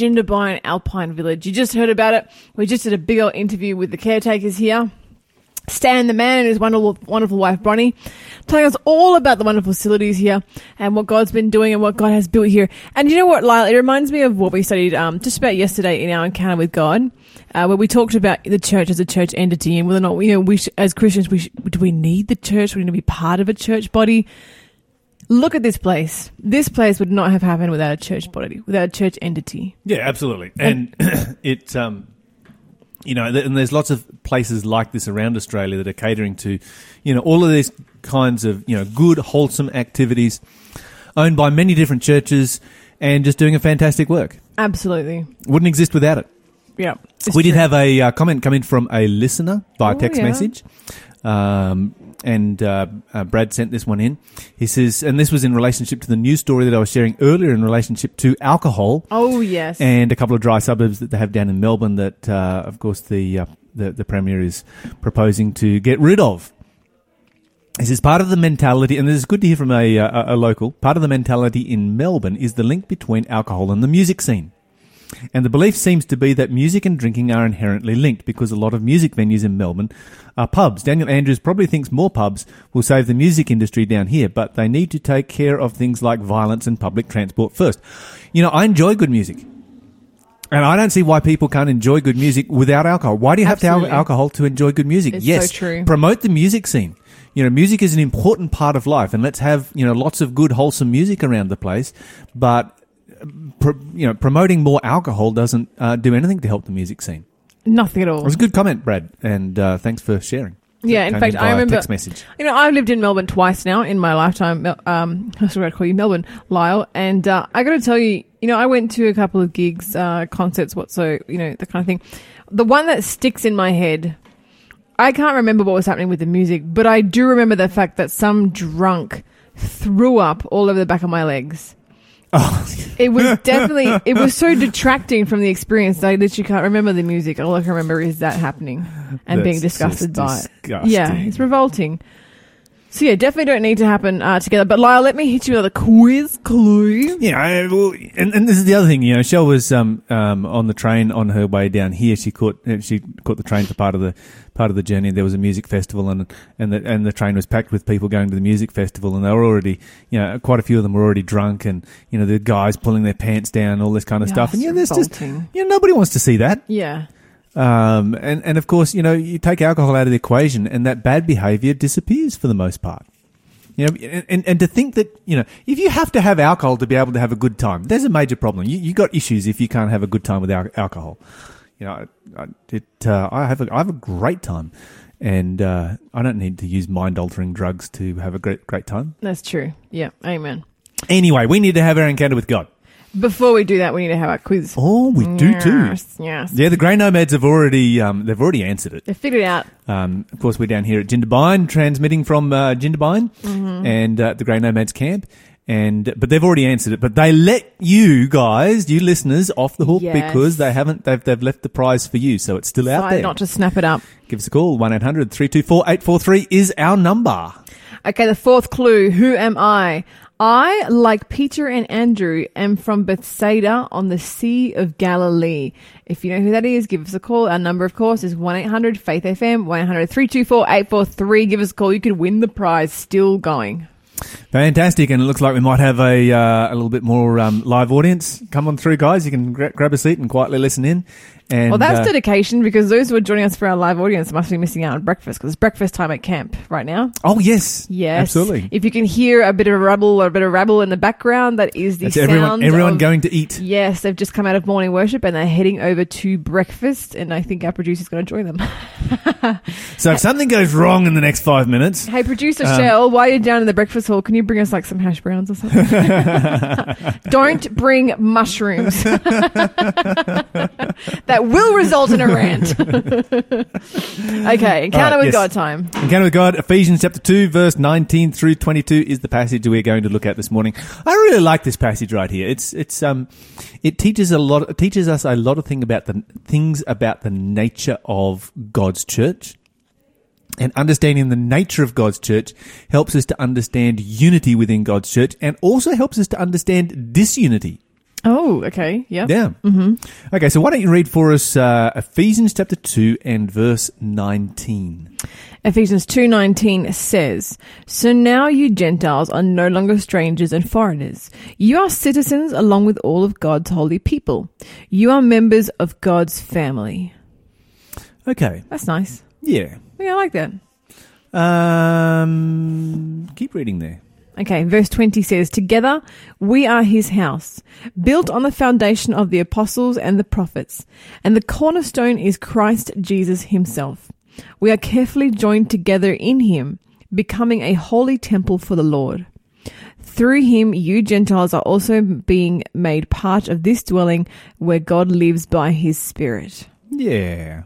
Jindabyne Alpine Village. You just heard about it. We just did a big old interview with the caretakers here. Stan the man and his wonderful, wonderful wife Bronnie, telling us all about the wonderful facilities here and what God's been doing and what God has built here. And you know what, Lyle? It reminds me of what we studied um, just about yesterday in our encounter with God, uh, where we talked about the church as a church entity and whether or not you know we sh- as Christians we sh- do we need the church? We need to be part of a church body. Look at this place. This place would not have happened without a church body, without a church entity. Yeah, absolutely. And it, um, you know, and there's lots of places like this around Australia that are catering to, you know, all of these kinds of, you know, good, wholesome activities owned by many different churches and just doing a fantastic work. Absolutely. Wouldn't exist without it. Yeah. it's we did have a uh, comment come in from a listener by Oh, text yeah. message. Um, and uh, uh, Brad sent this one in. He says, and this was in relationship to the news story that I was sharing earlier in relationship to alcohol Oh yes. and a couple of dry suburbs that they have down in Melbourne that, uh, of course, the, uh, the the premier is proposing to get rid of. This is part of the mentality, and this is good to hear from a, uh, a, a local. Part of the mentality in Melbourne is the link between alcohol and the music scene. And the belief seems to be that music and drinking are inherently linked because a lot of music venues in Melbourne are pubs. Daniel Andrews probably thinks more pubs will save the music industry down here, but they need to take care of things like violence and public transport first. You know, I enjoy good music. And I don't see why people can't enjoy good music without alcohol. Why do you have to have alcohol to enjoy good music? It's yes, so true. promote the music scene. You know, music is an important part of life, and let's have you know lots of good, wholesome music around the place. But pro, you know, promoting more alcohol doesn't uh, do anything to help the music scene. Nothing at all. It was a good comment, Brad, and uh, thanks for sharing. Yeah, in fact, I remember- text message. You know, I've lived in Melbourne twice now in my lifetime. Um, that's what I call you, Melbourne, Lyle. And uh, I got to tell you, you know, I went to a couple of gigs, uh, concerts, what so, you know, the kind of thing. The one that sticks in my head, I can't remember what was happening with the music, but I do remember the fact that some drunk threw up all over the back of my legs. Oh, It was definitely, it was so detracting from the experience that I literally can't remember the music. All I can remember is that happening and being disgusted by it. Yeah, it's revolting. So yeah, definitely don't need to happen uh, together. But Lyle, let me hit you with a quiz clue. Yeah, I, well, and, and this is the other thing. You know, Shell was um, um, on the train on her way down here. She caught uh, she caught the train for part of the part of the journey. There was a music festival, and and the and the train was packed with people going to the music festival, and they were already, you know, quite a few of them were already drunk, and you know, the guys pulling their pants down, all this kind of Yeah, stuff. And yeah, there's just you know, nobody wants to see that. Yeah, Um, and and of course, you know, you take alcohol out of the equation, and that bad behaviour disappears for the most part. You know, and, and, to think that, you know, if you have to have alcohol to be able to have a good time, there's a major problem. You, you got issues if you can't have a good time without alcohol. You know, I, I- it, uh, I have a, I have a great time and, uh, I don't need to use mind altering drugs to have a great, great time. that's true. Yeah, amen. Anyway, we need to have our encounter with God. Before we do that, we need to have our quiz. Oh, we do too. Yes, yes. Yeah, the Grey Nomads have already, um, they've already answered it. They figured it out. Um, of course, we're down here at Jindabyne, transmitting from uh, Jindabyne and uh, the Grey Nomads camp. And but they've already answered it. But they let you guys, you listeners, off the hook Yes. because they haven't. They've they've left the prize for you, so it's still out Decide there. not to snap it up. Give us a call. One 844 is our number. Okay, the fourth clue. Who am I? I, like Peter and Andrew, am from Bethsaida on the Sea of Galilee. If you know who that is, give us a call. Our number, of course, is 1-800-FAITH-FM, 1-800-324-843. Give us a call. You could win the prize. Still going. Fantastic, and it looks like we might have a uh, a little bit more um, live audience. Come on through, guys. You can gra- grab a seat and quietly listen in. And Well, that's uh, dedication because those who are joining us for our live audience must be missing out on breakfast because it's breakfast time at camp right now. oh yes, Yes. absolutely. If you can hear a bit of a rubble or a bit of rabble in the background, that is the That's sound everyone everyone of- going to eat. Yes, they've just come out of morning worship and they're heading over to breakfast, and I think our producer's going to join them. So if something goes wrong in the next five minutes, hey, producer Um, Shell, while you're down in the breakfast hall, can you bring us like some hash browns or something? Don't bring mushrooms. that will result in a rant. okay, encounter right, with yes. God time. Encounter with God, Ephesians chapter 2, verse 19 through 22 is the passage we're going to look at this morning. I really like this passage right here. It's, it's, um, it teaches a lot, it teaches us a lot of thing about the things about the nature of God's church. And understanding the nature of God's church helps us to understand unity within God's church and also helps us to understand disunity Oh, okay. Yep. Yeah. Mm-hmm. Okay, so why don't you read for us uh, Ephesians chapter 2 and verse 19? Ephesians 2:19 says, "So now you Gentiles are no longer strangers and foreigners. You are citizens along with all of God's holy people. You are members of God's family." Okay, That's nice. Yeah. Yeah, I like that. Um, keep reading there. Okay, verse 20 says, Together we are his house, built on the foundation of the apostles and the prophets, and the cornerstone is Christ Jesus himself. We are carefully joined together in him, becoming a holy temple for the Lord. Through him, you Gentiles are also being made part of this dwelling where God lives by his Spirit. Yeah.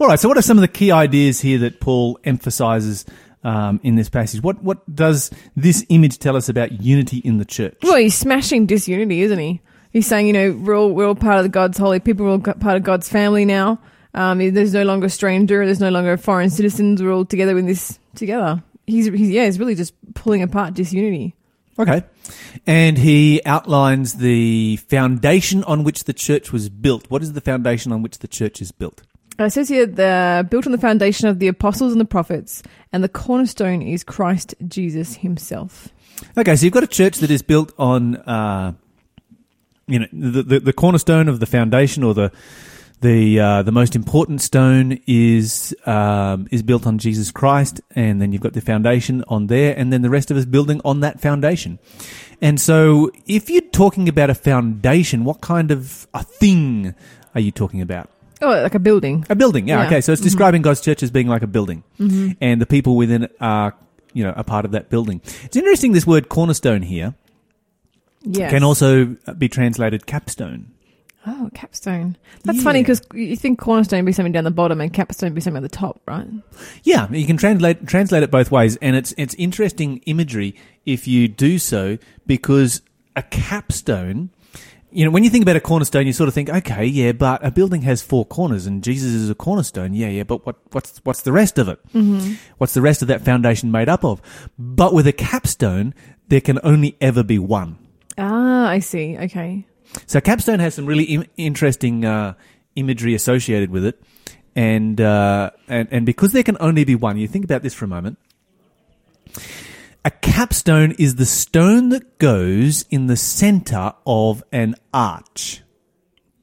All right. So, what are some of the key ideas here that Paul emphasizes um, in this passage? What What does this image tell us about unity in the church? Well, he's smashing disunity, isn't he? He's saying, you know, we're all, we're all part of the God's holy people. We're all part of God's family now. Um, there's no longer a stranger. There's no longer foreign citizens. We're all together in this together. He's, he's yeah, he's really just pulling apart disunity. Okay. And he outlines the foundation on which the church was built. What is the foundation on which the church is built? Uh, It says here, the built on the foundation of the apostles and the prophets, and the cornerstone is Christ Jesus Himself. Okay, so you've got a church that is built on, uh, you know, the, the the cornerstone of the foundation, or the the uh, the most important stone is um, is built on Jesus Christ, and then you've got the foundation on there, and then the rest of us building on that foundation. And so, if you're talking about a foundation, what kind of a thing are you talking about? Oh, like a building. A building, yeah. Yeah. Okay, so it's mm-hmm. describing God's church as being like a building, mm-hmm. and the people within it are, you know, a part of that building. It's interesting. This word cornerstone here Yes. can also be translated capstone. Oh, capstone. That's funny 'cause funny because you think cornerstone be something down the bottom and capstone be something at the top, right? Yeah, you can translate translate it both ways, and it's it's interesting imagery if you do so because a capstone. You know, when you think about a cornerstone, you sort of think, okay, yeah, but a building has four corners, and Jesus is a cornerstone. Yeah, yeah, but what what's what's the rest of it? Mm-hmm. What's the rest of that foundation made up of? But with a capstone, there can only ever be one. Ah, I see. Okay. So capstone has some really Im- interesting uh, imagery associated with it, and uh, and and because there can only be one, you think about this for a moment. A capstone is the stone that goes in the center of an arch.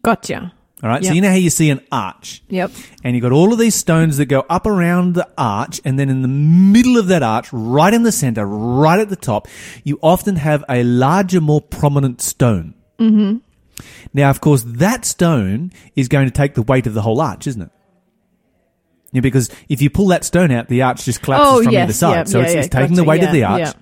Gotcha. All right, so you know how you see an arch, Yep. and you've got all of these stones that go up around the arch, and then in the middle of that arch, right in the center, right at the top, you often have a larger, more prominent stone. Mm-hmm. Now, of course, that stone is going to take the weight of the whole arch, isn't it? Yeah, because if you pull that stone out, the arch just collapses Oh, from yes, either side. yeah, so yeah, it's, yeah, it's taking the gotcha, weight of the arch.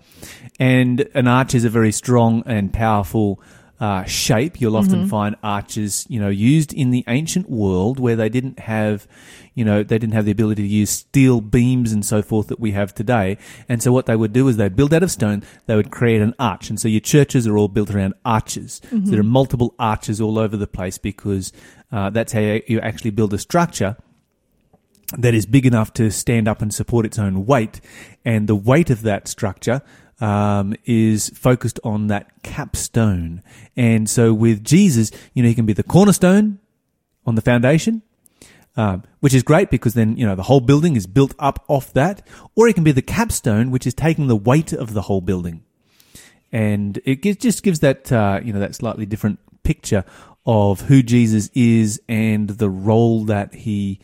And an arch is a very strong and powerful uh, shape. You'll often Mm-hmm. find arches, you know, used in the ancient world where they didn't have, you know, they didn't have the ability to use steel beams and so forth that we have today. And so what they would do is they build out of stone, they would create an arch. And so your churches are all built around arches. So there are multiple arches all over the place because uh, that's how you actually build a structure that is big enough to stand up and support its own weight, and the weight of that structure um, is focused on that capstone. And so with Jesus, you know, he can be the cornerstone on the foundation, um, which is great because then you know the whole building is built up off that, or he can be the capstone, which is taking the weight of the whole building, and it just gives that uh, you know that slightly different picture of who Jesus is and the role that he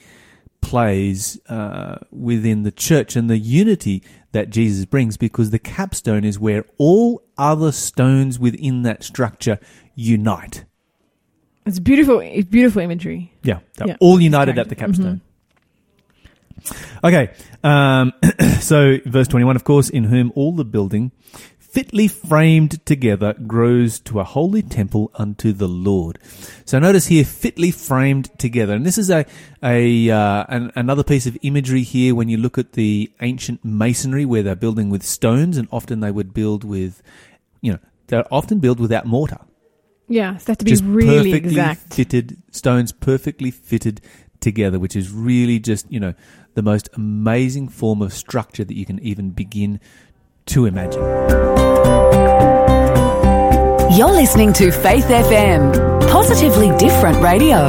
plays uh, within the church and the unity that Jesus brings because the capstone is where all other stones within that structure unite. It's beautiful. It's beautiful imagery. Yeah, they're Yeah, all united at the capstone. Okay, um, so verse 21, of course, in whom all the building fitly framed together grows to a holy temple unto the Lord. So notice here, fitly framed together. And this is a, a, uh, an, another piece of imagery here when you look at the ancient masonry where they're building with stones and often they would build with, you know, they're often built without mortar Yeah, so they have to be just really perfectly exact. fitted stones perfectly fitted together which is really just you know the most amazing form of structure that you can even begin to imagine You're listening to Faith FM, positively different radio.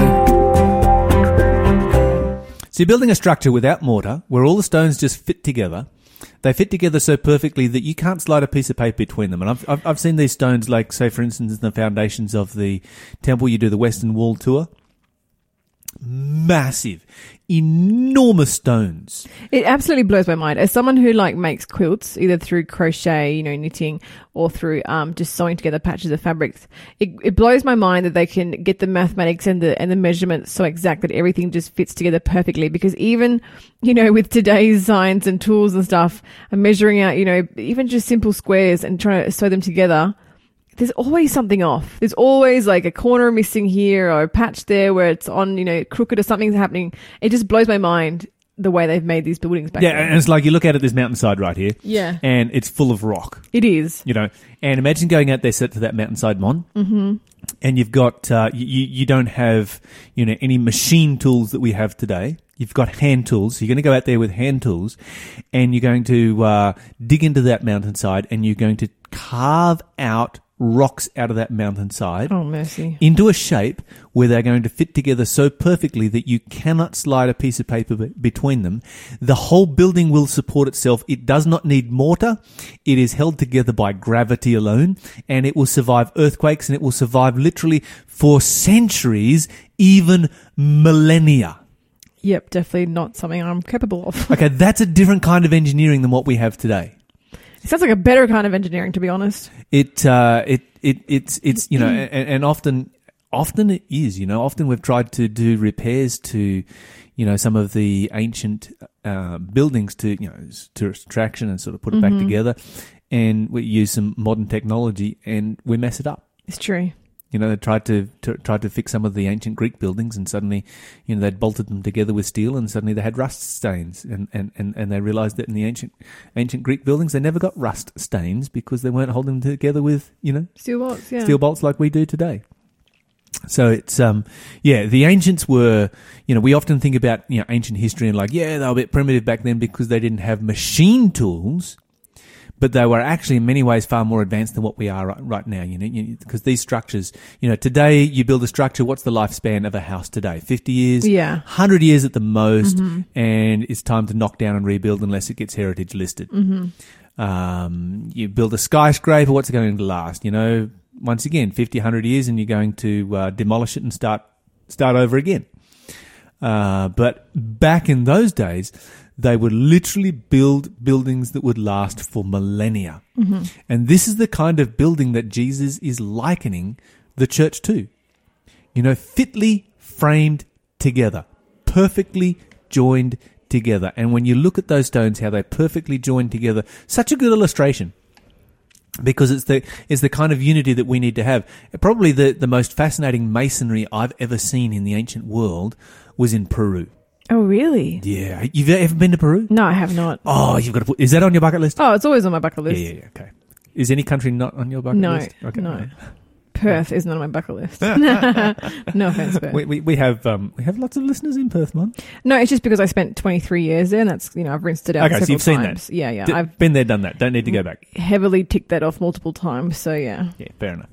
So you're building a structure without mortar where all the stones just fit together. They fit together so perfectly that you can't slide a piece of paper between them. And I've, I've, I've seen these stones, like, say, for instance, in the foundations of the temple, you do the Western Wall tour. Massive, enormous stones. It absolutely blows my mind. As someone who like makes quilts, either through crochet, you know, knitting, or through um, just sewing together patches of fabrics, it, it blows my mind that they can get the mathematics and the and the measurements so exact that everything just fits together perfectly. Because even you know, with today's science and tools and stuff, and measuring out, you know, even just simple squares and trying to sew them together, there's always something off. There's always like a corner missing here or a patch there where it's on, you know, crooked or something's happening. It just blows my mind the way they've made these buildings back Yeah, then. and it's like you look at it, this mountainside right here. Yeah. And it's full of rock. It is. you know, and imagine going out there set to that mountainside mon, mm-hmm. and you've got uh, you you don't have you know any machine tools that we have today. You've got hand tools. So you're going to go out there with hand tools, and you're going to uh, dig into that mountainside, and you're going to carve out rocks out of that mountainside Oh, mercy. into a shape where they're going to fit together so perfectly that you cannot slide a piece of paper be- between them. The whole building will support itself. It does not need mortar. It is held together by gravity alone and it will survive earthquakes and it will survive literally for centuries, even millennia. Yep, definitely not something I'm capable of. Okay, that's a different kind of engineering than what we have today. It sounds like a better kind of engineering, to be honest. it uh, it it it's it's you know and, and often often it is you know often we've tried to do repairs to you know some of the ancient uh, buildings to you know tourist attraction and sort of put it back together and we use some modern technology and we mess it up It's true. You know they tried to, to tried to fix some of the ancient greek buildings and suddenly you know they'd bolted them together with steel and suddenly they had rust stains and and, and, and they realized that in the ancient ancient greek buildings they never got rust stains because they weren't holding them together with you know Steel bolts, yeah. steel bolts like we do today. So it's um yeah the ancients were you know we often think about you know ancient history and like yeah they were a bit primitive back then because they didn't have machine tools, but they were actually in many ways far more advanced than what we are right, right now. You know because these structures you know today you build a structure what's the lifespan of a house today fifty years Yeah. hundred years at the most and it's time to knock down and rebuild unless it gets heritage listed. Um, you build a skyscraper, what's it going to last? You know, once again, 50, 100 years and you're going to uh, demolish it and start, start over again. Uh, but back in those days, they would literally build buildings that would last for millennia. Mm-hmm. And this is the kind of building that Jesus is likening the church to. You know, fitly framed together, perfectly joined together. And when you look at those stones, how they perfectly join together, such a good illustration. Because it's the it's the kind of unity that we need to have. Probably the, the most fascinating masonry I've ever seen in the ancient world was in Peru. Oh, really? Yeah, you've ever been to Peru? No, I have not. Oh, you've got to put. Is that on your bucket list? Oh, it's always on my bucket list. yeah, yeah. Okay. Is any country not on your bucket No, list? No. Perth is not on my bucket list. no offense, Perth. We, we, we have um we have lots of listeners in Perth, man. No, it's just because I spent 23 years there, and that's you know I've rinsed it out. Okay, so several you've seen that. times. Yeah, yeah. D- I've been there, done that. Don't need to go back. heavily ticked that off multiple times. So yeah, Yeah, fair enough.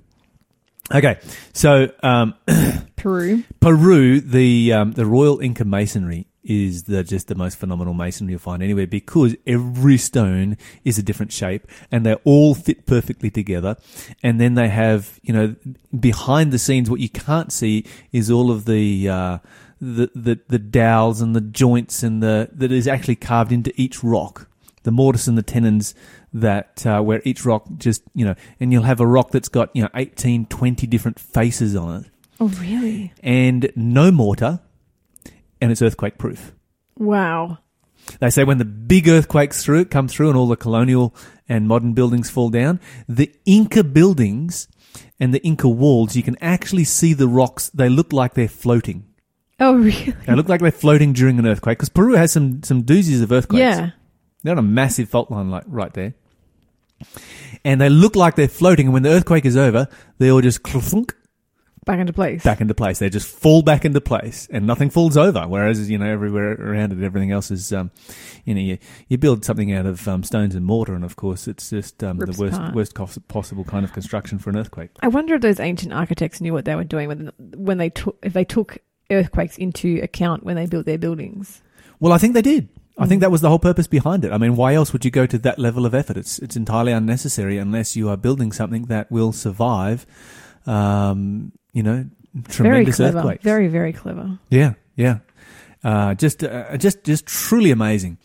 Okay, so um, Peru. Peru, the um, the Royal Inca Masonry is the just the most phenomenal masonry you'll find anywhere because every stone is a different shape and they all fit perfectly together. And then they have you know behind the scenes what you can't see is all of the uh, the, the the dowels and the joints and the that is actually carved into each rock. The mortise and the tenons that uh, where each rock just you know and you'll have a rock that's got you know 18 20 different faces on it Oh, really? and no mortar, and it's earthquake proof. Wow. They say when the big earthquakes through come through and all the colonial and modern buildings fall down, the Inca buildings and the Inca walls, you can actually see the rocks. They look like they're floating. Oh, really? They look like they're floating during an earthquake because Peru has some some doozies of earthquakes. Yeah. They're on a massive fault line like right there. And they look like they're floating, and when the earthquake is over, they all just clunk back into place. back into place. They just fall back into place, and nothing falls over. Whereas you know everywhere around it, everything else is, um, you know, you, you build something out of um, stones and mortar, and of course, it's just um, the worst apart. worst possible kind of construction for an earthquake. I wonder if those ancient architects knew what they were doing when when they took if they took earthquakes into account when they built their buildings. Well, I think they did. I think Mm. that was the whole purpose behind it. I mean, why else would you go to that level of effort? It's it's entirely unnecessary unless you are building something that will survive. Um, you know, tremendous very clever. earthquakes. Very very clever. Yeah, yeah. Uh, just, uh, just, just truly amazing.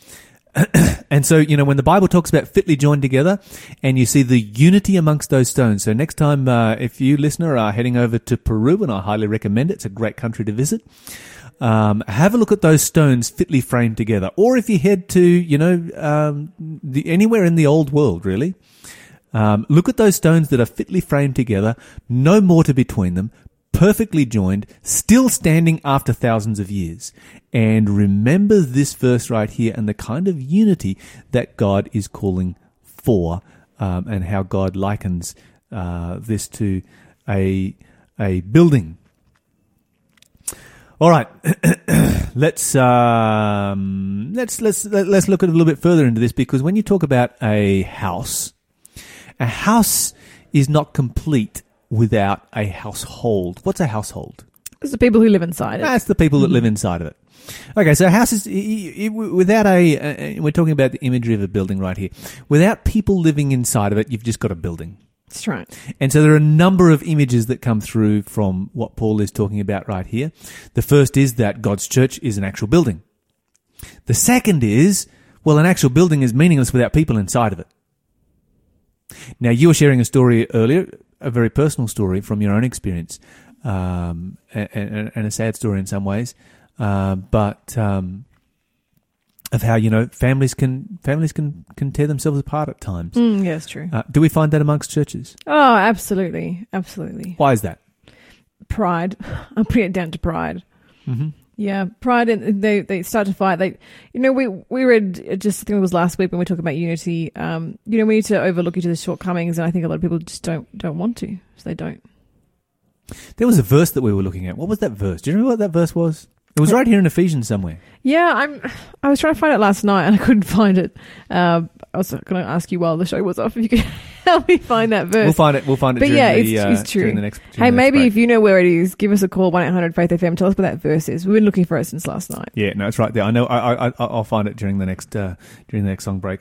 and so, you know, when the Bible talks about fitly joined together, and you see the unity amongst those stones. So next time, uh, if you listener are heading over to Peru, and I highly recommend it, it's a great country to visit. Um, have a look at those stones fitly framed together, or if you head to, you know, um, the, anywhere in the old world, really. Um, look at those stones that are fitly framed together, no mortar between them, perfectly joined, still standing after thousands of years. And remember this verse right here and the kind of unity that God is calling for, um, and how God likens uh, this to a a building. All right, let's um, let's let's let's look a little bit further into this because when you talk about a house, a house is not complete without a household. What's a household? It's the people who live inside it. That's the people that live inside of it. Okay, so a house is i- i- without a. Uh, we're talking about the imagery of a building right here. Without people living inside of it, you've just got a building. That's right. And so there are a number of images that come through from what Paul is talking about right here. The first is that God's church is an actual building. The second is, well, an actual building is meaningless without people inside of it. Now, you were sharing a story earlier, a very personal story from your own experience, um, and, and, and a sad story in some ways, uh, but um, of how you know families can families can can tear themselves apart at times. Mm, yeah, it's true. Uh, do we find that amongst churches? Oh, absolutely, absolutely. Why is that? Pride. I'm putting it down to pride. Mm-hmm. Yeah, pride, and they they start to fight. They, you know, we we read uh, just I think it was last week when we talked about unity. Um, you know, we need to overlook each other's shortcomings, and I think a lot of people just don't don't want to, so they don't. There was a verse that we were looking at. What was that verse? Do you remember what that verse was? It was right here in Ephesians somewhere. Yeah, I'm. I was trying to find it last night and I couldn't find it. Um, I was going to ask you while the show was off if you could help me find that verse. We'll find it. We'll find it. But during yeah, the, it's- uh, it's true. During the next, hey, maybe break. if you know where it is, give us a call one eight hundred Faith FM. Tell us what that verse is. We've been looking for it since last night. Yeah, no, it's right there. I know. I, I, I- I'll find it during the next uh, during the next song break.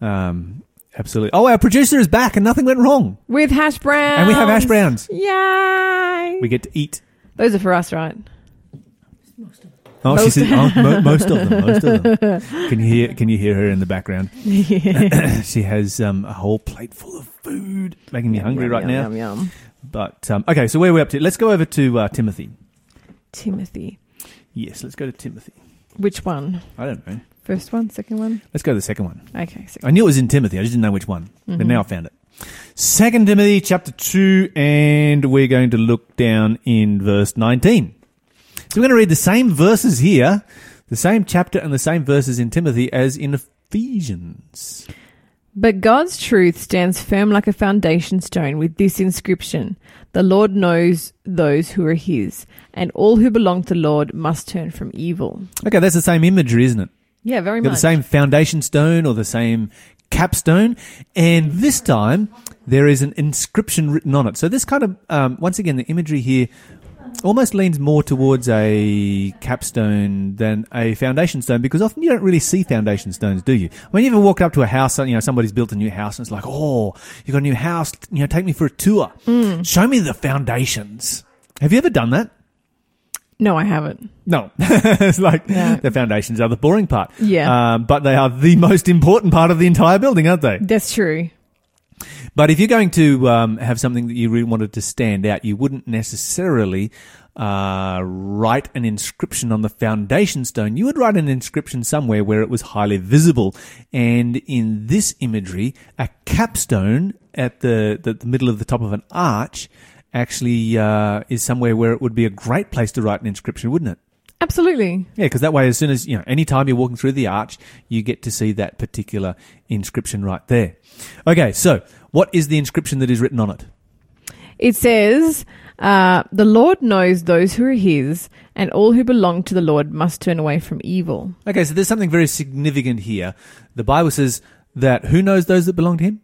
Um, absolutely. Oh, our producer is back, and nothing went wrong. With hash browns, And we have hash browns. Yay! We get to eat. Those are for us, right? Oh, she Most- said oh, mo- most of them. Most of them. Can you hear? Can you hear her in the background? she has um, a whole plate full of food, making me hungry Yum, right yum, now. Yum, yum. But um, okay, so where are we up to? Let's go over to uh, Timothy. Timothy. Yes, let's go to Timothy. Which one? I don't know. First one? Second one? Let's go to the second one. Okay. Second. I knew it was in Timothy. I just didn't know which one. But Mhm. now I found it. Second Timothy chapter 2, and we're going to look down in verse 19. So we're going to read the same verses here, the same chapter and the same verses in Timothy as in Ephesians. But God's truth stands firm like a foundation stone with this inscription The Lord knows those who are his, and all who belong to the Lord must turn from evil. Okay, that's the same imagery, isn't it? Yeah, very much. the same foundation stone or the same capstone, and this time there is an inscription written on it. So this kind of, um, once again, the imagery here almost leans more towards a capstone than a foundation stone because often you don't really see foundation stones, do you? When you ever walked up to a house, you know, somebody's built a new house and it's like, oh, you got a new house, you know, take me for a tour. Show me the foundations. Have you ever done that? No, I haven't. No, it's like No. the foundations are the boring part. Yeah. um, but they are the most important part of the entire building, aren't they? That's true. But if you're going to um, have something that you really wanted to stand out, you wouldn't necessarily uh, write an inscription on the foundation stone. You would write an inscription somewhere where it was highly visible. And in this imagery, a capstone at the, the, the middle of the top of an arch actually uh, is somewhere where it would be a great place to write an inscription, wouldn't it? Absolutely. Yeah, because that way, as soon as you know, anytime you're walking through the arch, you get to see that particular inscription right there. Okay, so what is the inscription that is written on it? It says, Uh, the Lord knows those who are his, and all who belong to the Lord must turn away from evil. Okay, so there's something very significant here. The Bible says that who knows those that belong to him?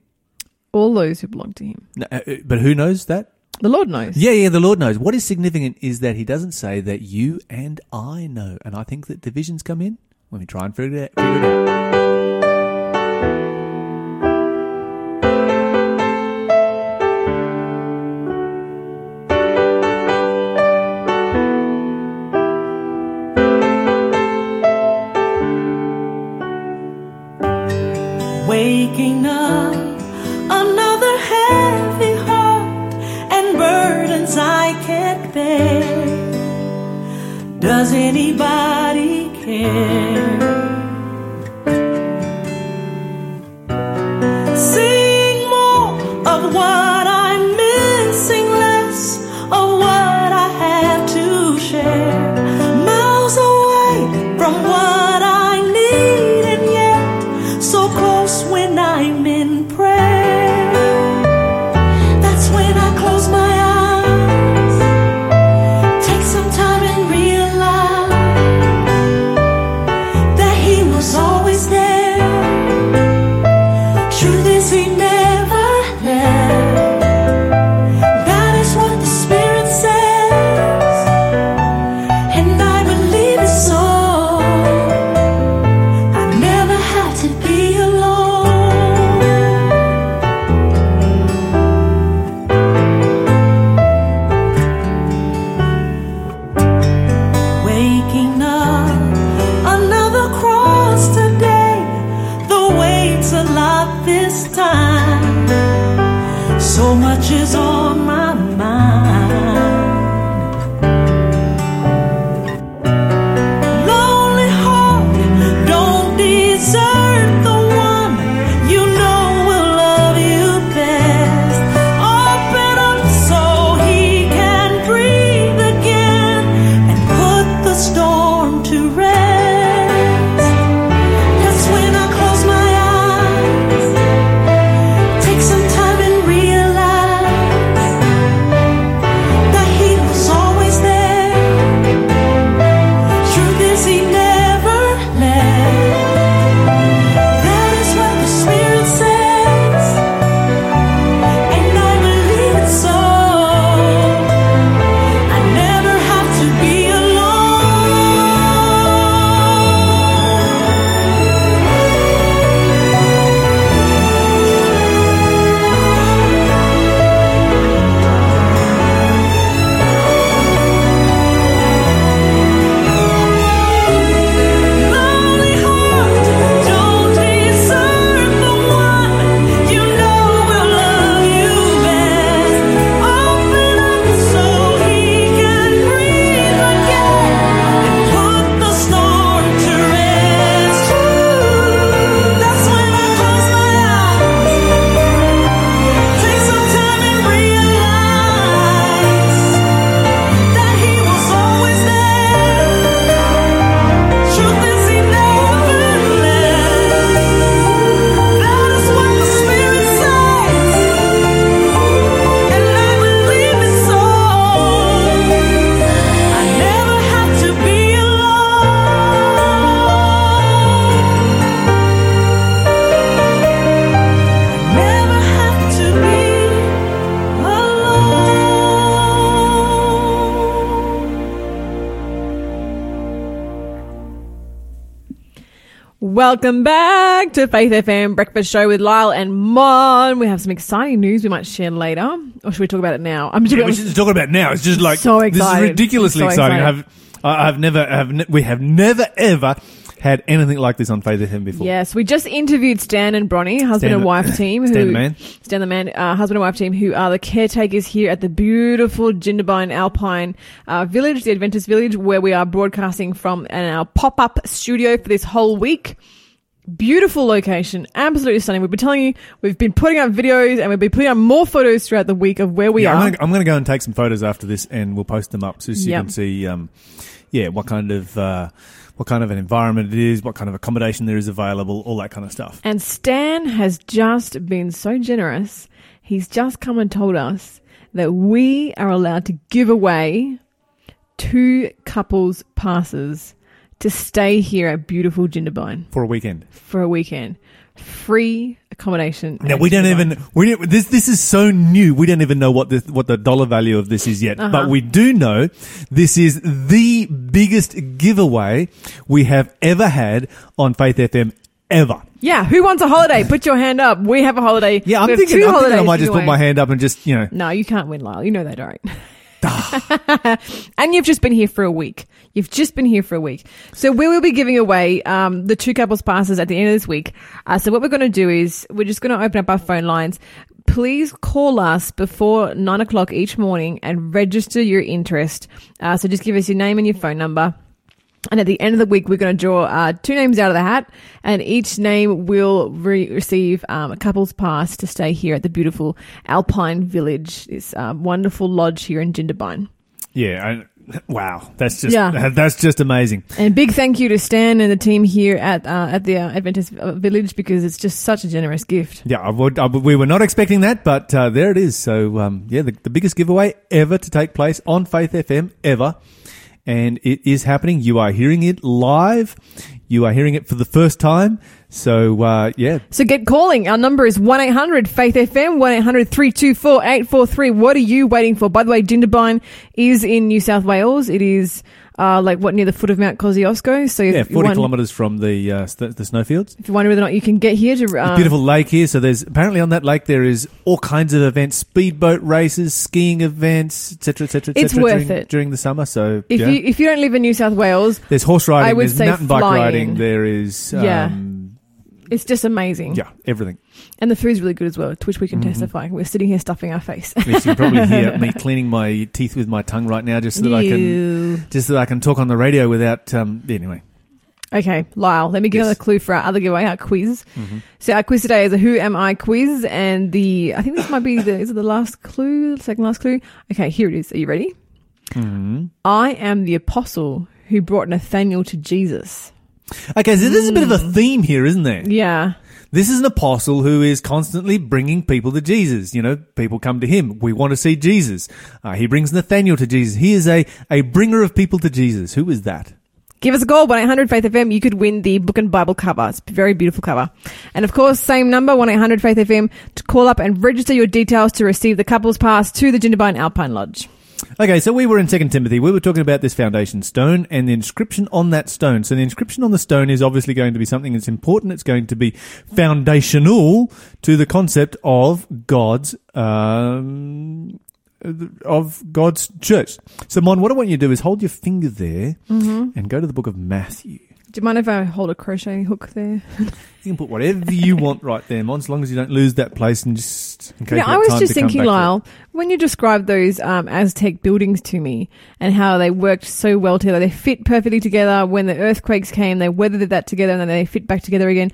All those who belong to him. No, uh, uh, but who knows that? The Lord knows. Yeah, yeah, the Lord knows. What is significant is that he doesn't say that you and I know. And I think that divisions come in when we try and figure it out. Figure it out. Waking up, Does anybody care? Welcome back to Faith FM Breakfast Show with Lyle and Mon. We have some exciting news we might share later, or should we talk about it now? I'm just Yeah, we should talk about it now. It's just like So this is excited. ridiculously So exciting. excited. I've I've never have ne- we have never ever had anything like this on Faith FM before. Yes, we just interviewed Stan and Bronny, husband Stan and the- wife team. Who, Stan the man. Stan the man, uh, husband and wife team, who are the caretakers here at the beautiful Jindabyne Alpine uh, Village, the Adventist Village, where we are broadcasting from in our pop-up studio for this whole week. Beautiful location, absolutely stunning. We've been telling you, we've been putting up videos and we'll be putting up more photos throughout the week of where we Yeah, are. I'm gonna, I'm gonna go and take some photos after this, and we'll post them up so, so you can see, um, yeah, what kind of uh, what kind of an environment it is, what kind of accommodation there is available, all that kind of stuff. And Stan has just been so generous. He's just come and told us that we are allowed to give away two couples passes to stay here at beautiful Jindabyne for a weekend. for a weekend. Free accommodation. Now we don't Jindabyne. even we don't, this this is so new. We don't even know what the what the dollar value of this is yet. Uh-huh. But we do know this is the biggest giveaway we have ever had on Faith FM ever. Yeah, who wants a holiday? Put your hand up. We have a holiday. Yeah, I'm thinking, I'm thinking I might just put my hand up and just you know. No, you can't win, Lyle. You know that, right? and you've just been here for a week. You've just been here for a week. So we will be giving away um, the two couples passes at the end of this week. Uh, so what we're going to do is we're just going to open up our phone lines. Please call us before nine o'clock each morning and register your interest. Uh, so just give us your name and your phone number. And at the end of the week, we're going to draw uh, two names out of the hat, and each name will re- receive um, a couple's pass to stay here at the beautiful Alpine Village, this um, wonderful lodge here in Jindabyne. Yeah. I, wow. That's just Yeah. that's just amazing. And big thank you to Stan and the team here at uh, at the uh, Adventist uh, Village because it's just such a generous gift. Yeah, I would, I would- we were not expecting that, but uh, there it is. So, um, yeah, the, the biggest giveaway ever to take place on Faith FM ever. And it is happening. You are hearing it live. You are hearing it for the first time. So, uh, yeah, So get calling. Our number is 1-800 Faith FM, 1-800-324-843. What are you waiting for? By the way, Jindabyne is in New South Wales. It is, uh, like what, near the foot of Mount Kosciuszko. So if yeah, 40 kilometres from the, uh, the snowfields. if you wonder whether or not you can get here to, uh, Beautiful lake here. So there's apparently on that lake there is all kinds of events, speedboat races, skiing events, etc., etc., etc. It's worth during, it. during the summer. So if yeah. you if you don't live in New South Wales, there's horse riding, I would there's say mountain bike riding, there is Yeah. It's just amazing. yeah, everything. And the food's really good as well, to which we can Mm-hmm. testify. We're sitting here stuffing our face. Yes, you can probably hear me cleaning my teeth with my tongue right now, just so that I can, just so that I can talk on the radio without. Um, anyway, Okay, Lyle, let me give Yes. another clue for our other giveaway, our quiz. Mm-hmm. So our quiz today is a Who Am I quiz, and the I think this might be the is it the last clue, the second last clue? Okay, here it is. Are you ready? Mm-hmm. I am the apostle who brought Nathaniel to Jesus. Okay, so there's a bit of a Mm. theme here, isn't there? Yeah, This is an apostle who is constantly bringing people to Jesus. You know, people come to him. We want to see Jesus. Uh, he brings Nathaniel to Jesus. He is a, a bringer of people to Jesus. Who is that? Give us a call, 1-800 Faith FM. You could win the book and Bible cover. It's a very beautiful cover. And of course, same number, 1-800 Faith FM, to call up and register your details to receive the couple's pass to the Jindabyne Alpine Lodge. Okay, so we were in Second Timothy. We were talking about this foundation stone and the inscription on that stone. So the inscription on the stone is obviously going to be something that's important. It's going to be foundational to the concept of God's um, of God's church. So, Mon, what I want you to do is hold your finger there and go to the book of Matthew. Do you mind if I hold a crochet hook there? You can put whatever you want right there, Mon, as long as you don't lose that place and just in case Yeah, I was just thinking, back to it. Lyle, when you described those um, Aztec buildings to me and how they worked so well together, they fit perfectly together. When the earthquakes came, they weathered that together and then they fit back together again.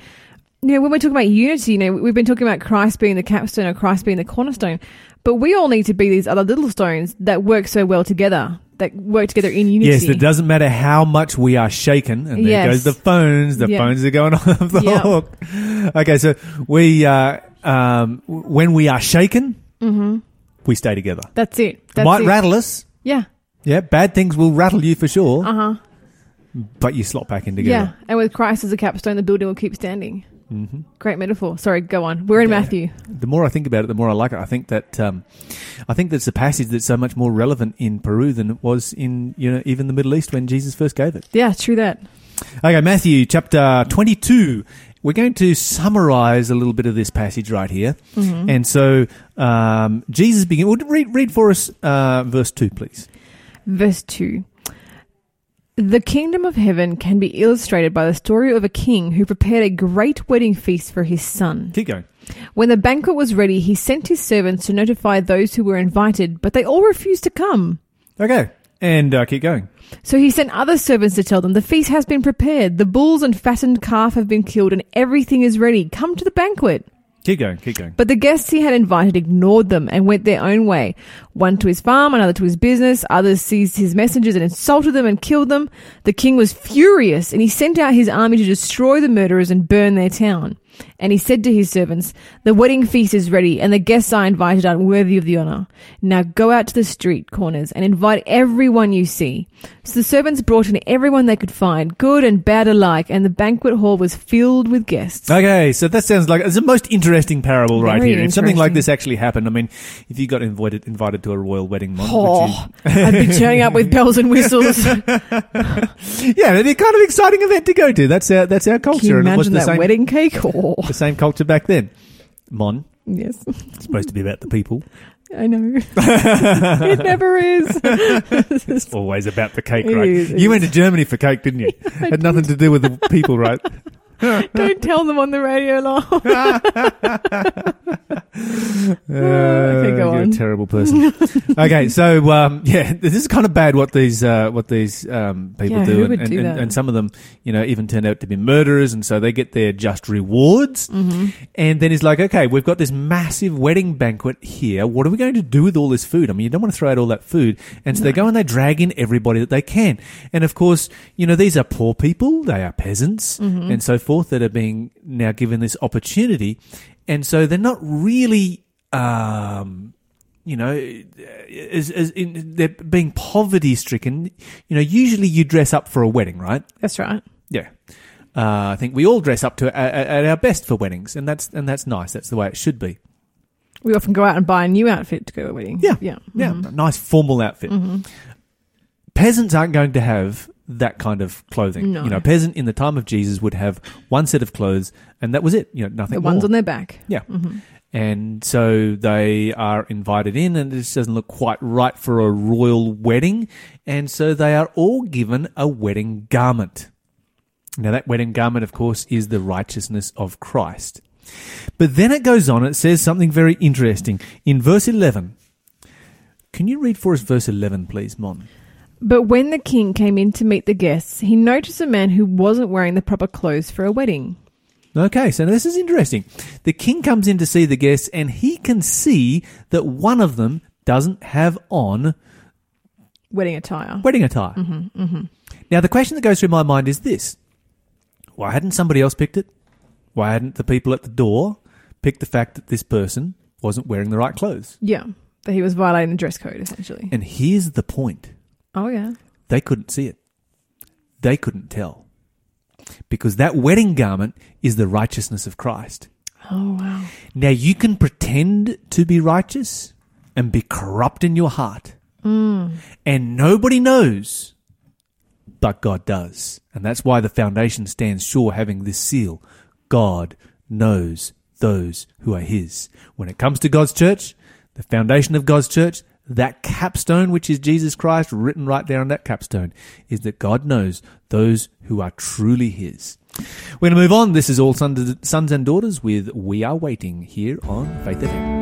You know, when we're talking about unity, you know, we've been talking about Christ being the capstone or Christ being the cornerstone, but we all need to be these other little stones that work so well together, that work together in unity. Yes, it doesn't matter how much we are shaken, and there Yes. goes the phones. The Yeah. phones are going off the Yeah. hook. Okay, so we, uh, um, when we are shaken, we stay together. That's it. Mm-hmm. That's Might it. rattle us. Yeah. Yeah, bad things will rattle you for sure, Uh huh. but you slot back in together. Yeah. And with Christ as a capstone, the building will keep standing. Mm-hmm. Great metaphor. Sorry, go on. We're in Yeah. Matthew. The more I think about it, the more I like it. I think that um, I think that's a passage that's so much more relevant in Peru than it was in you know even the Middle East when Jesus first gave it. Yeah, true that. Okay, Matthew chapter 22. We're going to summarize a little bit of this passage right here. And so um, Jesus begin. Well, read, read for us uh, verse 2, please. Verse 2 The kingdom of heaven can be illustrated by the story of a king who prepared a great wedding feast for his son. Keep going. When the banquet was ready, he sent his servants to notify those who were invited, but they all refused to come. Okay. And uh, keep going. So he sent other servants to tell them, The feast has been prepared, the bulls and fattened calf have been killed, and everything is ready. Come to the banquet. Keep going. Keep going. But the guests he had invited ignored them and went their own way. one to his farm, another to his business. Others seized his messengers and insulted them and killed them. The king was furious and he sent out his army to destroy the murderers and burn their town. And he said to his servants, The wedding feast is ready, and the guests I invited are worthy of the honor. Now go out to the street corners and invite everyone you see. So the servants brought in everyone they could find, good and bad alike, and the banquet hall was filled with guests. Okay, so that sounds like it's the most interesting parable right here. If something like this actually happened, I mean, if you got invited invited to a royal wedding, Mon, Oh, I'd be turning up with bells and whistles. Can you, yeah, it'd be a kind of exciting event to go to. That's our that's our culture, you and it was imagine the that same wedding cake? Oh. Oh, the same culture back then. Mon, yes, it's supposed to be about the people. I know. it never is. It's always about the cake, right? is, it you went to Germany for cake, didn't you? Had nothing to do with the people, right? Don't tell them on the radio, lol. Uh, okay, go you're on. a terrible person. okay, so um, yeah, this is kind of bad what these uh, what these um, people Yeah, do, and, and, do and, and some of them, you know, even turned out to be murderers, and so they get their just rewards. Mm-hmm. And then he's like, okay, we've got this massive wedding banquet here. What are we going to do with all this food? I mean, you don't want to throw out all that food, and so they go and they drag in everybody that they can. And of course, you know, these are poor people, they are peasants, Mm-hmm. and so forth that are being now given this opportunity, and so they're not really. Um, you know, as, as in, they're being poverty stricken. You know, usually you dress up for a wedding, right? That's right. Yeah. Uh, I think we all dress up to at, at our best for weddings, and that's and that's nice. That's the way it should be. We often go out and buy a new outfit to go to a wedding. Yeah. Yeah. Yeah, Mhm. a nice formal outfit. Peasants aren't going to have that kind of clothing. No. You know, a peasant in the time of Jesus would have one set of clothes, and that was it. You know, nothing The ones more. on their back. Yeah. Mm-hmm. And so they are invited in, and this doesn't look quite right for a royal wedding. And so they are all given a wedding garment. Now, that wedding garment, of course, is the righteousness of Christ. But then it goes on, it says something very interesting. In verse 11, can you read for us verse 11, please, Mon? But when the king came in to meet the guests, he noticed a man who wasn't wearing the proper clothes for a wedding. Okay, so this is interesting. The king comes in to see the guests, and he can see that one of them doesn't have on Wedding attire. wedding attire. Mm-hmm, mm-hmm. Now, the question that goes through my mind is this why hadn't somebody else picked it? Why hadn't the people at the door picked the fact that this person wasn't wearing the right clothes? Yeah. That he was violating the dress code, essentially. And here's the point Oh, yeah. they couldn't see it, they couldn't tell. Because that wedding garment is the righteousness of Christ. Oh, wow. Now, you can pretend to be righteous and be corrupt in your heart. Mm. And nobody knows, but God does. And that's why the foundation stands sure having this seal. God knows those who are His. When it comes to God's church, the foundation of God's church, that capstone, which is Jesus Christ, written right there on that capstone, is that God knows those who are truly His. We're going to move on. This is All Sons and Daughters with We Are Waiting here on Faith FM.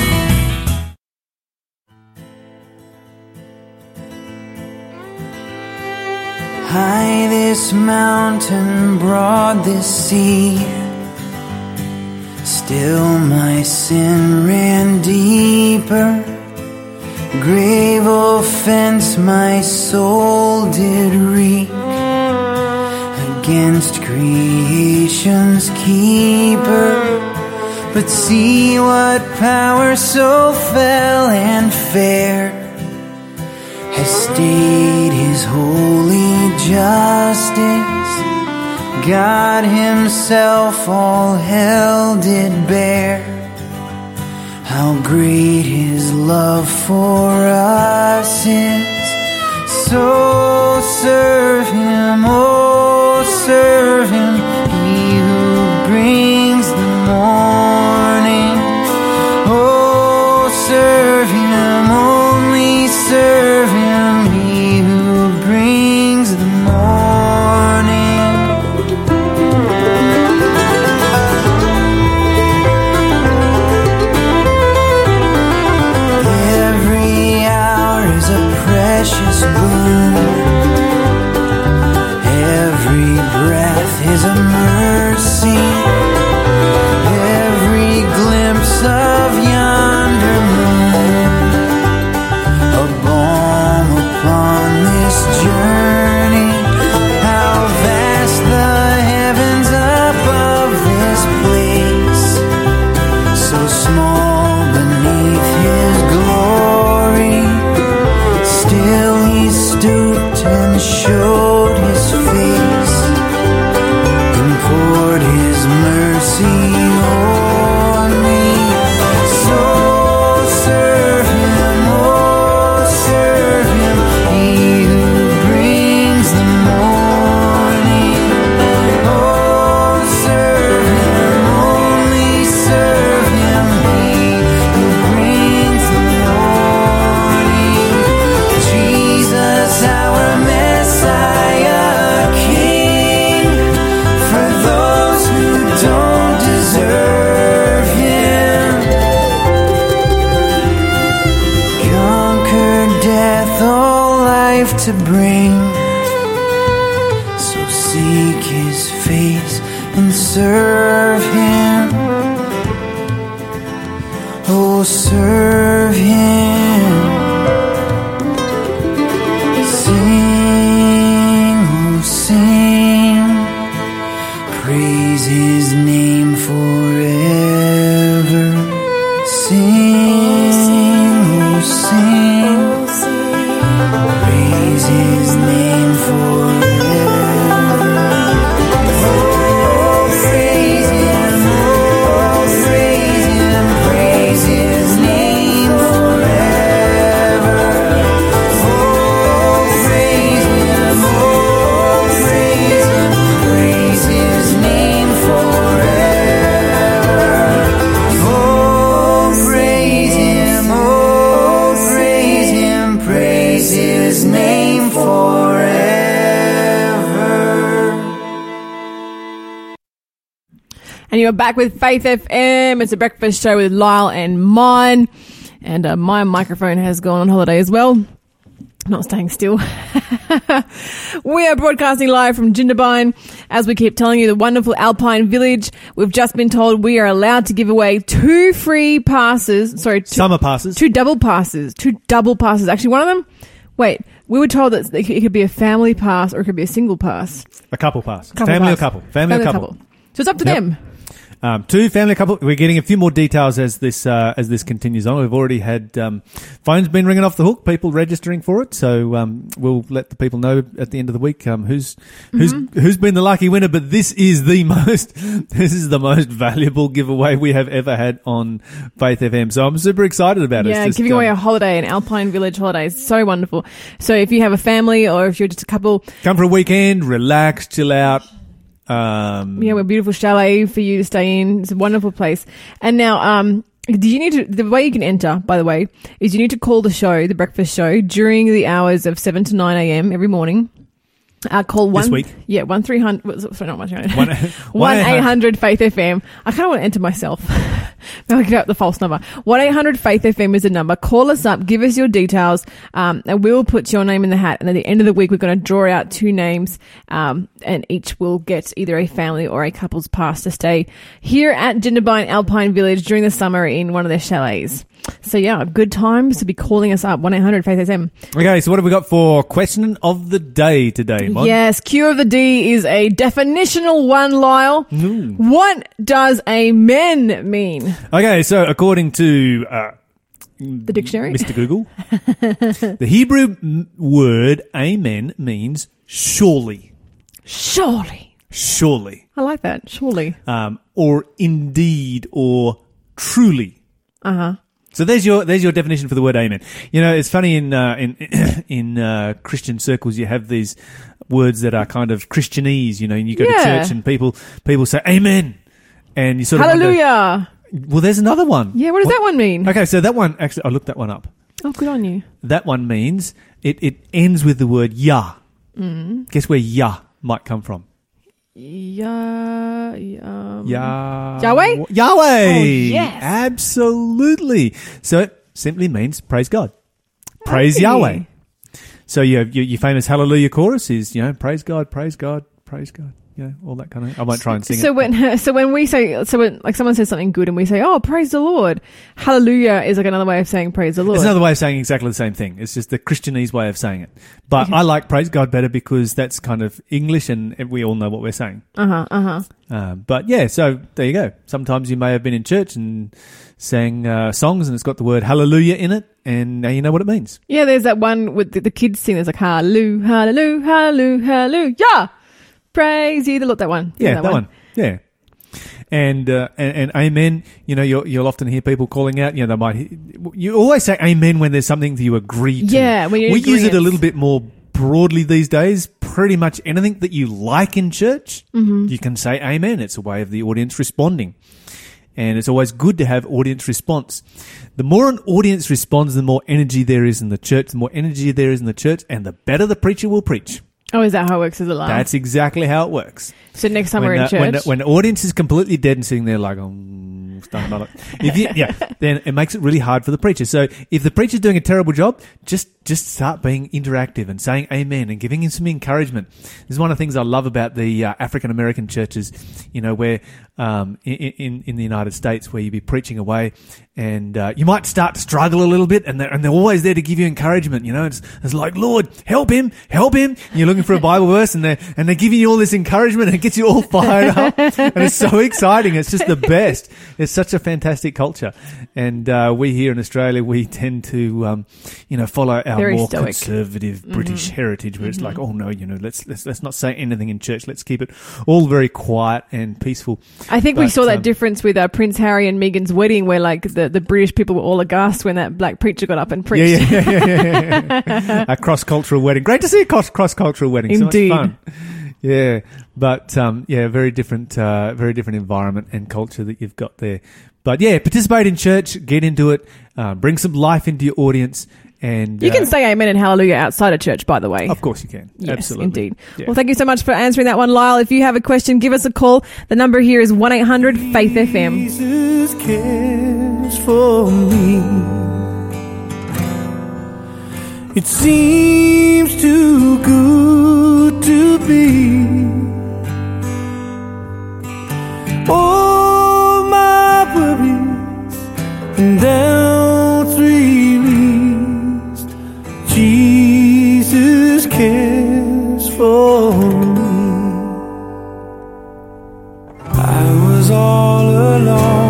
This mountain, broad this sea. Still my sin ran deeper. Grave offense my soul did wreak against creation's keeper. But see what power so fell and fair stayed his holy justice. God himself all hell did bear. How great his love for us is. So serve him, oh, serve him, you're back with Faith FM. It's a breakfast show with Lyle and mine. And uh, my microphone has gone on holiday as well. Not staying still. we are broadcasting live from Jindabyne. As we keep telling you, the wonderful Alpine Village. We've just been told we are allowed to give away two free passes. Sorry, two, Summer passes. two double passes. Two double passes. Actually, one of them. Wait, we were told that it could be a family pass or it could be a single pass. A couple pass. Couple family pass. or couple. Family, or couple. So it's up to Yep. them. Um, two family couple. We're getting a few more details as this uh, as this continues on. We've already had um, phones been ringing off the hook, people registering for it. So um, we'll let the people know at the end of the week um, who's who's Mm-hmm. who's been the lucky winner. But this is the most this is the most valuable giveaway we have ever had on Faith FM. So I'm super excited about it. Yeah, It's just, giving away um, a holiday, an Alpine Village holiday is so wonderful. So if you have a family or if you're just a couple, come for a weekend, relax, chill out. Um, Yeah, we're a beautiful chalet for you to stay in. It's a wonderful place. And now, um, do you need to, the way you can enter, by the way, is you need to call the show, the breakfast show, during the hours of 7 to 9 a.m. every morning. Uh, call one. This week? Yeah, one three hundred. Sorry, not one three hundred. One- eight hundred Faith FM. I kind of want to enter myself. Maybe I get out the false number. One eight hundred Faith FM is the number. Call us up. Give us your details, um, and we'll put your name in the hat. And at the end of the week, we're going to draw out two names, um, and each will get either a family or a couple's pass to stay here at Jindabyne Alpine Village during the summer in one of their chalets. So yeah, good times to be calling us up. One eight hundred Faith FM. Okay, so what have we got for question of the day today, Mon? Yes, Q of the D is a definitional one, Lyle. What does amen mean? Okay, so according to uh, The dictionary? Mr. Google, the Hebrew word amen means surely, Surely. surely, I like that. Surely. um, or indeed, or truly. Uh huh. So there's your there's your definition for the word amen. You know, it's funny in uh, in in uh, Christian circles you have these words that are kind of Christianese. You know, and you go Yeah. to church and people people say amen, and you sort of wonder- Hallelujah. well, there's another one. Yeah, what does that one mean? Okay, so that one actually, I looked that one up. Oh, good on you. That one means it, it ends with the word Yah. Mm. Guess where Yah might come from? Yeah. yeah. Yah. Yahweh? Yahweh. Oh, yes. Absolutely. So it simply means praise God. Oh, praise Hey. Yahweh. So your, your your famous Hallelujah chorus is you know praise God, praise God, praise God. You know all that kind of. I won't try and sing So it. when so when we say so when like someone says something good and we say oh praise the Lord, Hallelujah is like another way of saying praise the Lord. It's another way of saying exactly the same thing. It's just the Christianese way of saying it. But I like praise God better because that's kind of English and we all know what we're saying. Uh huh. Uh huh. Um, but yeah, so there you go. Sometimes you may have been in church and sang uh, songs and it's got the word hallelujah in it, and now you know what it means. Yeah, there's that one with the, the kids sing. There's like hallelujah, hallelujah, hallelujah, hallelujah. Praise you. the Lord. That one. Yeah, that, one. Yeah. And, uh, and and amen. You know, you'll you'll often hear people calling out. You know, they might. You always say amen when there's something that you agree to. Yeah, we in use it a little bit more broadly these days. Pretty much anything that you like in church, Mm-hmm. you can say amen. It's a way of the audience responding. And it's always good to have audience response. The more an audience responds, the more energy there is in the church. The more energy there is in the church, and the better the preacher will preach. Oh, is that how it works? Is it live? That's exactly how it works. so next time when, we're in church. when, the, when the audience is completely dead and sitting there like, um, it. If you, yeah, then it makes it really hard for the preacher. So if the preacher's doing a terrible job, just just start being interactive and saying amen and giving him some encouragement. This is one of the things I love about the uh, African American churches, you know, where um, in, in in the United States, where you'd be preaching away, and uh, you might start to struggle a little bit, and they're, and they're always there to give you encouragement. You know, it's, it's like, Lord, help him, help him. And you're looking for a Bible verse, and they and they're giving you all this encouragement, and it gets you all fired up, and it's so exciting. It's just the best. It's such a fantastic culture, and uh, we here in Australia, we tend to, um, you know, follow our Very more stoic. conservative British heritage, where it's like, oh no, you know, let's let's let's not say anything in church. Let's keep it all very quiet and peaceful. I think we But, saw that um, difference with uh, Prince Harry and Meghan's wedding, where like the, the British people were all aghast when that black preacher got up and preached. yeah, yeah, yeah, yeah. a cross cultural wedding. Great to see a cross cross cultural wedding. Indeed. So fun. Yeah, but um, yeah, very different, uh, very different environment and culture that you've got there. But yeah, participate in church, get into it, uh, bring some life into your audience, and You uh, can say amen and hallelujah outside of church, by the way. Of course, you can. Yes, Absolutely, indeed. Yeah. Well, thank you so much for answering that one, Lyle. If you have a question, give us a call. The number here is 1 800 Faith FM. Jesus cares for me. It seems too good to be. All my worries and for me. I was all alone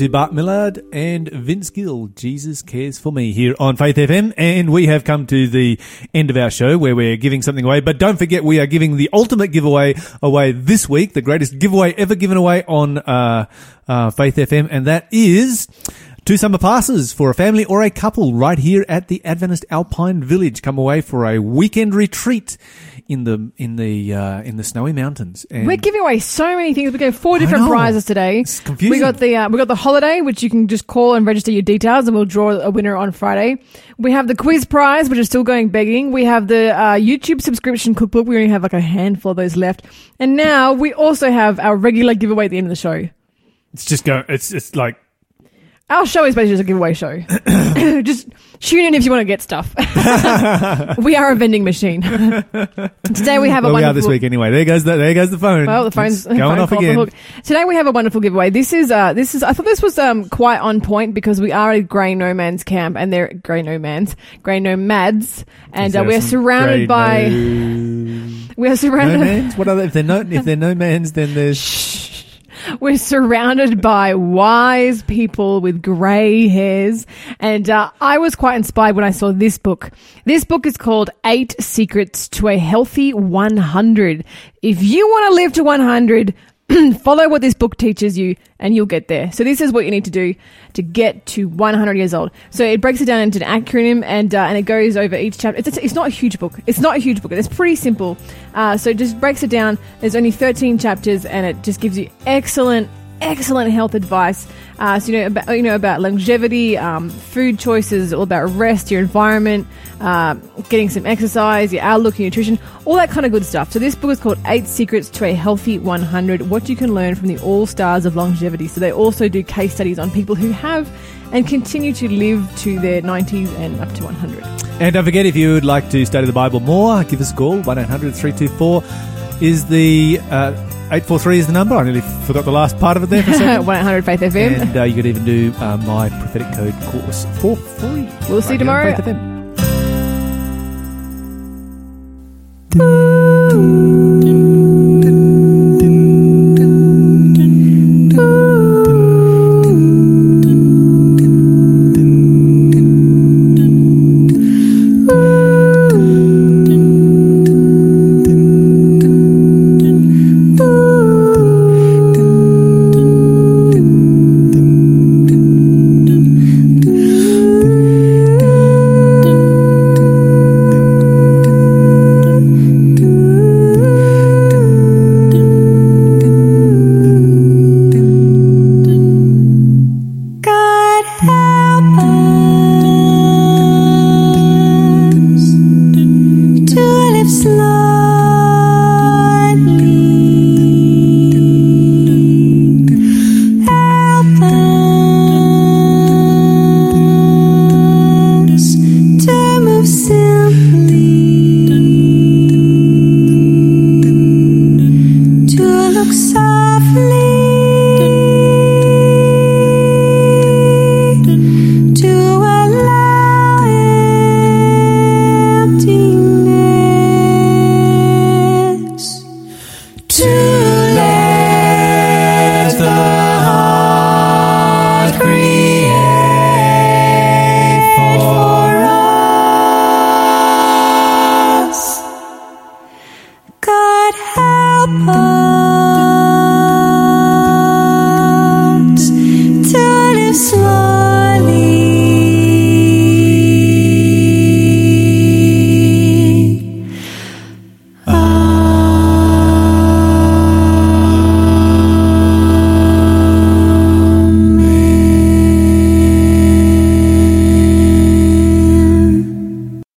to Bart Millard and Vince Gill. Jesus cares for me here on Faith FM, and we have come to the end of our show where we're giving something away. But don't forget, we are giving the ultimate giveaway away this week, the greatest giveaway ever given away on uh, uh, Faith FM, and that is two summer passes for a family or a couple right here at the Adventist Alpine Village. Come away for a weekend retreat in the in the uh, in the snowy mountains. And We're giving away so many things. We gave four different know. prizes today. It's confusing. We got the uh, we got the holiday, which you can just call and register your details, and we'll draw a winner on Friday. We have the quiz prize, which is still going begging. We have the uh, YouTube subscription cookbook. We only have like a handful of those left, and now we also have our regular giveaway at the end of the show. it's just go. It's it's like Our show is basically just a giveaway show. just tune in if you want to get stuff. we are a vending machine. Today we have a well, we are this week anyway. There goes the there goes the phone. Well, the phone's It's going phone off again. the hook. Today we have a wonderful giveaway. This is uh this is I thought this was um quite on point because we are at Grey No Man's camp and they're Grey No Man's Grey Nomads and uh, we're surrounded by no, we're no surrounded. mans. What are they? If they're no if they're no mans, then there's We're surrounded by wise people with grey hairs. And uh, I was quite inspired when I saw this book. This book is called Eight Secrets to a Healthy 100. If you want to live to 100, follow what this book teaches you and you'll get there. So this is what you need to do to get to 100 years old. So it breaks it down into an acronym and uh, and it goes over each chapter. It's, it's not a huge book. It's not a huge book. It's pretty simple. Uh, so it just breaks it down. There's only 13 chapters and it just gives you excellent excellent health advice. Uh, so you know about you know about longevity, um, food choices, all about rest, your environment, uh, getting some exercise, your outlook, your nutrition, all that kind of good stuff. So this book is called Eight Secrets to a Healthy 100: What you can learn from the all stars of longevity. So they also do case studies on people who have and continue to live to their 90s and up to 100. And don't forget, if you would like to study the Bible more, give us a call. 1 800 324 is the. Uh, 843 is the number. I nearly forgot the last part of it there for a second. 100 Faith FM. and uh, you could even do uh, my prophetic code course for free. We'll see you Right here on tomorrow. Faith FM.